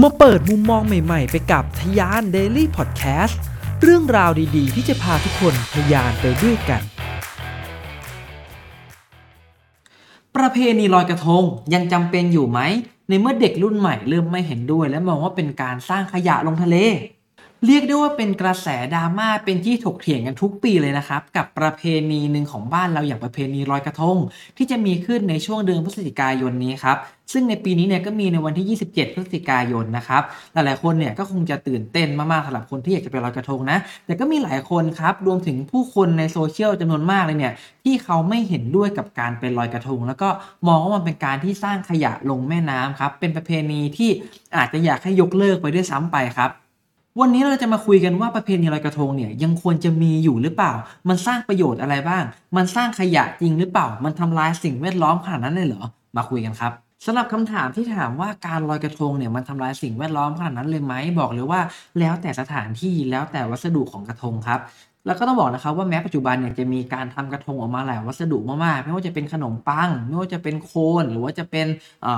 มาเปิดมุมมองใหม่ ๆ ไปกับทยาน Daily Podcast เรื่องราวดีๆ ที่จะพาทุกคนทยานไปด้วยกัน ประเพณีลอยกระทงยังจำเป็นอยู่ไหม ในเมื่อเด็กรุ่นใหม่เริ่มไม่เห็นด้วย และมองว่าเป็นการสร้างขยะลงทะเล เรียกได้ว่าเป็นกระแสดราม่าเป็นที่ถกเถียงกันทุกปีเลยนะครับ กับประเพณีหนึ่งของบ้านเราอย่างประเพณีลอยกระทง ที่จะมีขึ้นในช่วงเดือนพฤศจิกายนนี้ครับซึ่งในปีนี้เนี่ยก็มีในวันที่ 27 พฤศจิกายนนะครับหลายๆคนเนี่ยก็คงจะตื่นเต้นมากๆสำหรับคนที่อยากจะไปลอยกระทงนะ แต่ก็มีหลายคนครับรวมถึงผู้คนในโซเชียลจำนวนมากเลยเนี่ยที่เขาไม่เห็นด้วยกับการไปลอยกระทง แล้วก็มองว่ามันเป็นการที่สร้างขยะลงแม่น้ำครับเป็นประเพณีที่อาจจะอยากให้ยกเลิกไปด้วยซ้ำไปครับ วันนี้เราจะมาคุยกันว่าประเพณีลอยกระทงเนี่ยยังควรจะมีอยู่หรือเปล่า มันสร้างประโยชน์อะไรบ้าง มันสร้างขยะจริงหรือเปล่า มันทำลายสิ่งแวดล้อมขนาดนั้นเลยเหรอ มาคุยกันครับสำหรับคำถามที่ถามว่าการลอยกระทงเนี่ยมันทำลายสิ่งแวดล้อมขนาดนั้นเลยไหมบอกเลยว่า แล้วแต่สถานที่แล้วแต่วัสดุของกระทงครับแล้วก็ต้องบอกนะครับว่าแม้ปัจจุบันเนี่ยจะมีการทำกระทงออกมาหลายวัสดุมากๆ ไม่ว่าจะเป็นขนมปัง ไม่ว่าจะเป็นโคน หรือว่าจะเป็น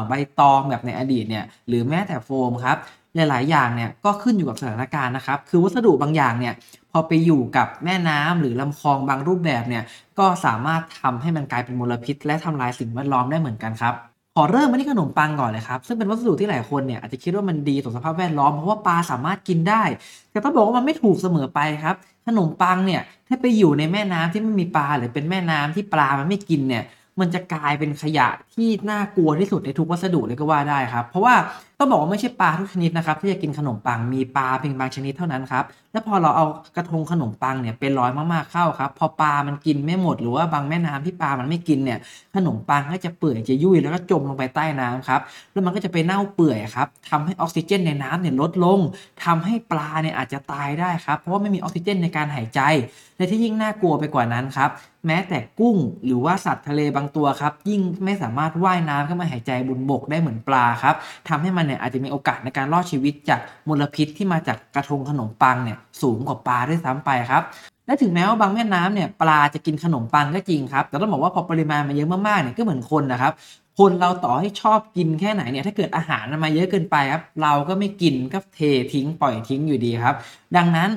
ใบตองแบบในอดีตเนี่ยหรือแม้แต่โฟมครับ หลาย ๆ อย่างเนี่ยก็ขึ้นอยู่กับสถานการณ์นะครับ คือวัสดุบางอย่างเนี่ยพอไปอยู่กับแม่น้ำหรือลำคลองบางรูปแบบเนี่ยก็สามารถทำให้มันกลายเป็นมลพิษ และทำลายสิ่งแวดล้อมได้เหมือนกันครับขอเริ่มมาที่ขนมปังก่อนเลยครับ ซึ่งเป็นวัสดุที่หลายคนเนี่ยอาจจะคิดว่ามันดีต่อสภาพแวดล้อมเพราะว่าปลาสามารถกินได้ แต่ต้องบอกว่ามันไม่ถูกเสมอไปครับ ขนมปังเนี่ยถ้าไปอยู่ในแม่น้ำที่ไม่มีปลาหรือเป็นแม่น้ำที่ปลามันไม่กินเนี่ย มันจะกลายเป็นขยะที่น่ากลัวที่สุดในทุกวัสดุเลยก็ว่าได้ครับ เพราะว่าต้องบอกว่าไม่ใช่ปลาทุกชนิดนะครับที่จะกินขนมปังมีปลาเพียงบางชนิดเท่านั้นครับ แล้วพอเราเอากระทงขนมปังเนี่ยไปลอยมากๆเข้าครับ พอปลามันกินไม่หมดหรือว่าบางแม่น้ำที่ปลามันไม่กินเนี่ย ขนมปังก็จะเปื่อยจะยุ่ยแล้วก็จมลงไปใต้น้ำครับ แล้วมันก็จะไปเน่าเปื่อยครับทำให้ออกซิเจนในน้ำเนี่ยลดลงทำให้ปลาเนี่ยอาจจะตายได้ครับ เพราะว่าไม่มีออกซิเจนในการหายใจและที่ยิ่งน่ากลัวไปกว่านั้นครับแม้แต่กุ้งหรือว่าสัตว์ทะเลบางตัวครับ ยิ่งไม่สามารถว่ายน้ำขึ้นมาหายใจบนบกได้เหมือนปลาครับทำให้มันเนี่ยอาจจะมีโอกาสในการรอดชีวิตจากมลพิษที่มาจากกระทงขนมปังเนี่ยสูงกว่าปลาด้วยซ้ำไปครับและถึงแม้ว่าบางแม่น้ำเนี่ยปลาจะกินขนมปังก็จริงครับ แต่ต้องบอกว่าพอปริมาณมันเยอะมากๆเนี่ยก็เหมือนคนนะครับ คนเราต่อให้ชอบกินแค่ไหนเนี่ยถ้าเกิดอาหารมันมาเยอะเกินไปครับ เราก็ไม่กินก็เททิ้งปล่อยทิ้งอยู่ดีครับ ดังนั้น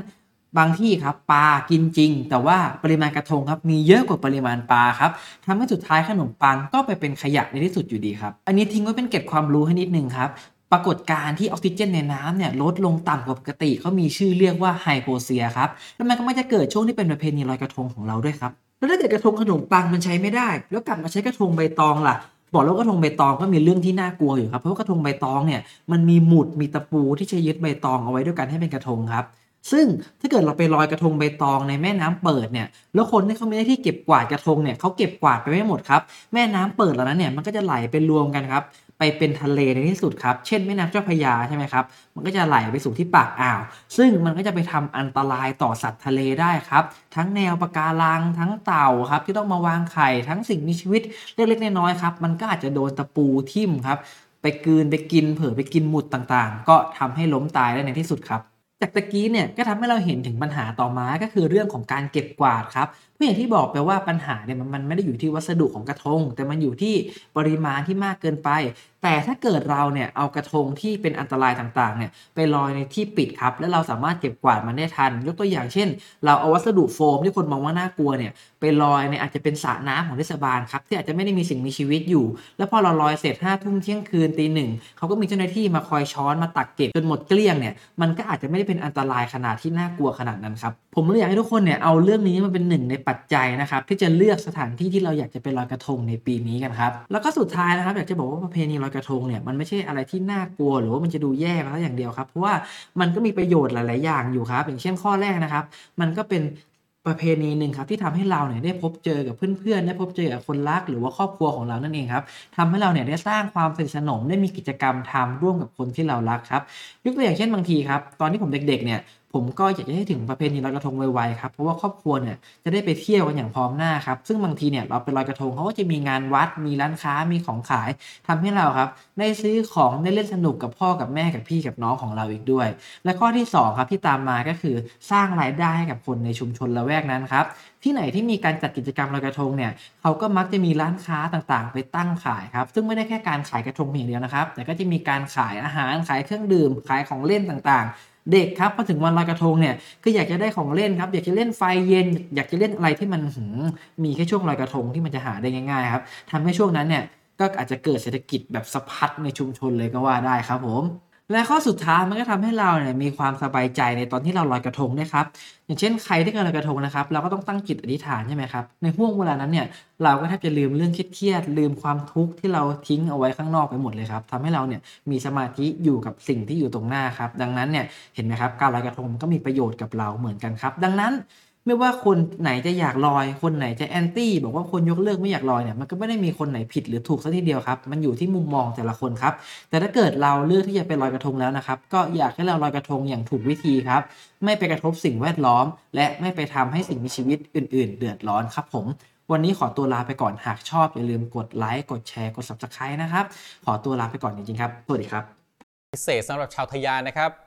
บางที่ครับปลากินจริง แต่ว่าปริมาณกระทงครับมีเยอะกว่าปริมาณปลาครับทำให้สุดท้ายขนมปังก็ไปเป็นขยะในที่สุดอยู่ดีครับ อันนี้ทิ้งไว้เป็นเกร็ดความรู้ให้นิดนึงครับ ปรากฏการณ์ที่ออกซิเจนในน้ำเนี่ยลดลงต่ำกว่าปกติเขามีชื่อเรียกว่าไฮโปเซียครับ แล้วมันก็มักจะเกิดช่วงที่เป็นประเพณีลอยกระทงของเราด้วยครับ แล้วถ้าเกิดกระทงขนมปังมันใช้ไม่ได้ แล้วกลับมาใช้กระทงใบตองล่ะ บอกแล้วกระทงใบตองก็มีเรื่องที่น่ากลัวอยู่ครับ เพราะว่ากระทงใบตองเนี่ยมันมีหมุดมีตะปูที่ใช้ยึดใบตองเอาไว้ด้วยกันให้เป็นกระทงครับ ซึ่งถ้าเกิดเราไปลอยกระทงใบตองในแม่น้ำเปิดเนี่ยแล้วคนที่เขาไม่ได้ที่เก็บกวาดกระทงเนี่ยเขาเก็บกวาดไปไม่หมดครับแม่น้ำเปิดแล้วนั้นเนี่ยมันก็จะไหลไปรวมกันครับไปเป็นทะเลในที่สุดครับ เช่นแม่น้ำเจ้าพระยาใช่ไหมครับ มันก็จะไหลไปสู่ที่ปากอ่าว ซึ่งมันก็จะไปทำอันตรายต่อสัตว์ทะเลได้ครับ ทั้งแนวปะการัง ทั้งเต่าครับ ที่ต้องมาวางไข่ ทั้งสิ่งมีชีวิตเล็กๆน้อยๆครับ มันก็อาจจะโดนตะปูทิ่มครับ ไปกืนไปกินเผลอไปกินหมุดต่างๆ ก็ทำให้ล้มตายได้ในที่สุดครับ จากตะกี้เนี่ยก็ทำให้เราเห็นถึงปัญหาต่อมาก็คือเรื่องของการเก็บกวาดครับ เพราะอย่างที่บอกไปว่าปัญหาเนี่ยมันไม่ได้อยู่ที่วัสดุของกระทง แต่มันอยู่ที่ปริมาณที่มากเกินไป แต่ถ้าเกิดเราเนี่ยเอากระทงที่เป็นอันตรายต่างๆเนี่ยไปลอยในที่ปิดครับ แล้วเราสามารถเก็บกวาดมันได้ทัน ยกตัวอย่างเช่น เราเอาวัสดุโฟมที่คนมองว่าน่ากลัวเนี่ยไปลอยในอาจจะเป็นสระน้ำของเทศบาลครับที่อาจจะไม่ได้มีสิ่งมีชีวิตอยู่ แล้วพอเราลอยเสร็จห้าทุ่มเที่ยงคืนตีหนึ่งเขาก็มีเจ้าหน้าที่มาคอยช้อนมาตักเก็บจนหมดเกลี้ยงเนี่ยมันก็อาจจะไม่ได้เป็นอันตรายขนาดที่น่ากลัวขนาดนั้นครับผมเลยอยากให้ทุกคนเนี่ยเอาเรื่องนี้มาเป็นหนึ่งในปัจจัยนะครับที่จะเลือกสถานที่ที่เราอยากจะไปลอยกระทงในปีนี้กันครับแล้วก็สุดท้ายนะครับอยากจะบอกว่าประเพณีลอยกระทงเนี่ยมันไม่ใช่อะไรที่น่ากลัวหรือว่ามันจะดูแย่มาอย่างเดียวครับเพราะว่ามันก็มีประโยชน์หลาย ๆ อย่างอยู่ครับ อย่างเช่นข้อแรกนะครับ มันก็เป็นประเพณีหนึ่งครับที่ทำให้เราเนี่ยได้พบเจอกับเพื่อนๆได้พบเจอกับคนรักหรือว่าครอบครัวของเรานั่นเองครับทำให้เราเนี่ยได้สร้างความสนิทสนมได้มีกิจกรรมทำร่วมกับคนที่เรารักครับ ยกตัวอย่างเช่นบางทีครับ ตอนที่ผมเด็กๆเนี่ยผมก็อยากจะให้ถึงประเพณีลอยกระทงไวๆครับเพราะว่าครอบครัวเนี่ยจะได้ไปเที่ยวกันอย่างพร้อมหน้าครับซึ่งบางทีเนี่ยเราไปลอยกระทงเขาก็จะมีงานวัดมีร้านค้ามีของขายทำให้เราครับได้ซื้อของได้เล่นสนุกกับพ่อกับแม่กับพี่กับน้องของเราอีกด้วย และข้อที่สองครับที่ตามมาก็คือสร้างรายได้ให้กับคนในชุมชนละแวกนั้นครับที่ไหนที่มีการจัดกิจกรรมลอยกระทงเนี่ยเขาก็มักจะมีร้านค้าต่างๆ ไปตั้งขายครับซึ่งไม่ได้แค่การขายกระทงเพียงเดียวนะครับ แต่ก็จะมีการขายอาหารขายเครื่องดื่มขายของเล่นต่างๆ เด็กครับพอถึงวันลอยกระทงเนี่ยก็อยากจะได้ของเล่นครับ อยากจะเล่นไฟเย็น อยากจะเล่นอะไรที่มันมมีแค่ช่วงลอยกระทงที่มันจะหาได้ง่ายๆครับทำให้ช่วงนั้นเนี่ยก็อาจจะเกิดเศรษฐกิจแบบสะพัดในชุมชนเลยก็ว่าได้ครับผม และข้อสุดท้ายมันก็ทำให้เราเนี่ยมีความสบายใจในตอนที่เราลอยกระทงนะครับ อย่างเช่นใครที่กำลังลอยกระทงนะครับ เราก็ต้องตั้งจิตอธิษฐานใช่ไหมครับ ในห่วงเวลานั้นเนี่ยเราก็แทบจะลืมเรื่องเครียดลืมความทุกข์ที่เราทิ้งเอาไว้ข้างนอกไปหมดเลยครับทำให้เราเนี่ยมีสมาธิอยู่กับสิ่งที่อยู่ตรงหน้าครับ ดังนั้นเนี่ยเห็นไหมครับการลอยกระทงก็มีประโยชน์กับเราเหมือนกันครับ ดังนั้น ไม่ว่าคนไหนจะอยากลอย คนไหนจะแอนตี้บอกว่าคนยกเลิกไม่อยากลอยเนี่ยมันก็ไม่ได้มีคนไหนผิดหรือถูกซะทีเดียวครับมันอยู่ที่มุมมองแต่ละคนครับแต่ถ้าเกิดเราเลือกที่จะไปลอยกระทงแล้วนะครับก็อยากให้เราลอยกระทงอย่างถูกวิธีครับไม่ไปกระทบสิ่งแวดล้อม และไม่ไปทำให้สิ่งมีชีวิตอื่น ๆ เดือดร้อนครับผมวันนี้ขอตัวลาไปก่อนหากชอบ อย่าลืมกดไลค์กดแชร์กด subscribe นะครับ ขอตัวลาไปก่อนจริงๆครับ สวัสดีครับ พิเศษสำหรับชาวทะยานนะครับ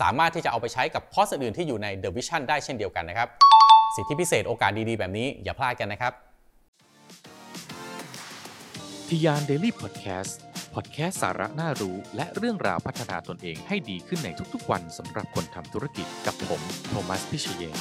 สามารถที่จะเอาไปใช้กับคอร์สอื่นที่อยู่ใน The Vision ได้เช่นเดียวกันนะครับ สิทธิพิเศษโอกาสดีๆ แบบนี้อย่าพลาดกันนะครับทียานเดลี่พอดแคสต์พอดแคสต์สาระน่ารู้ และเรื่องราวพัฒนาตนเองให้ดีขึ้นในทุกๆวันสำหรับคนทำธุรกิจกับผม โทมัส พิเชย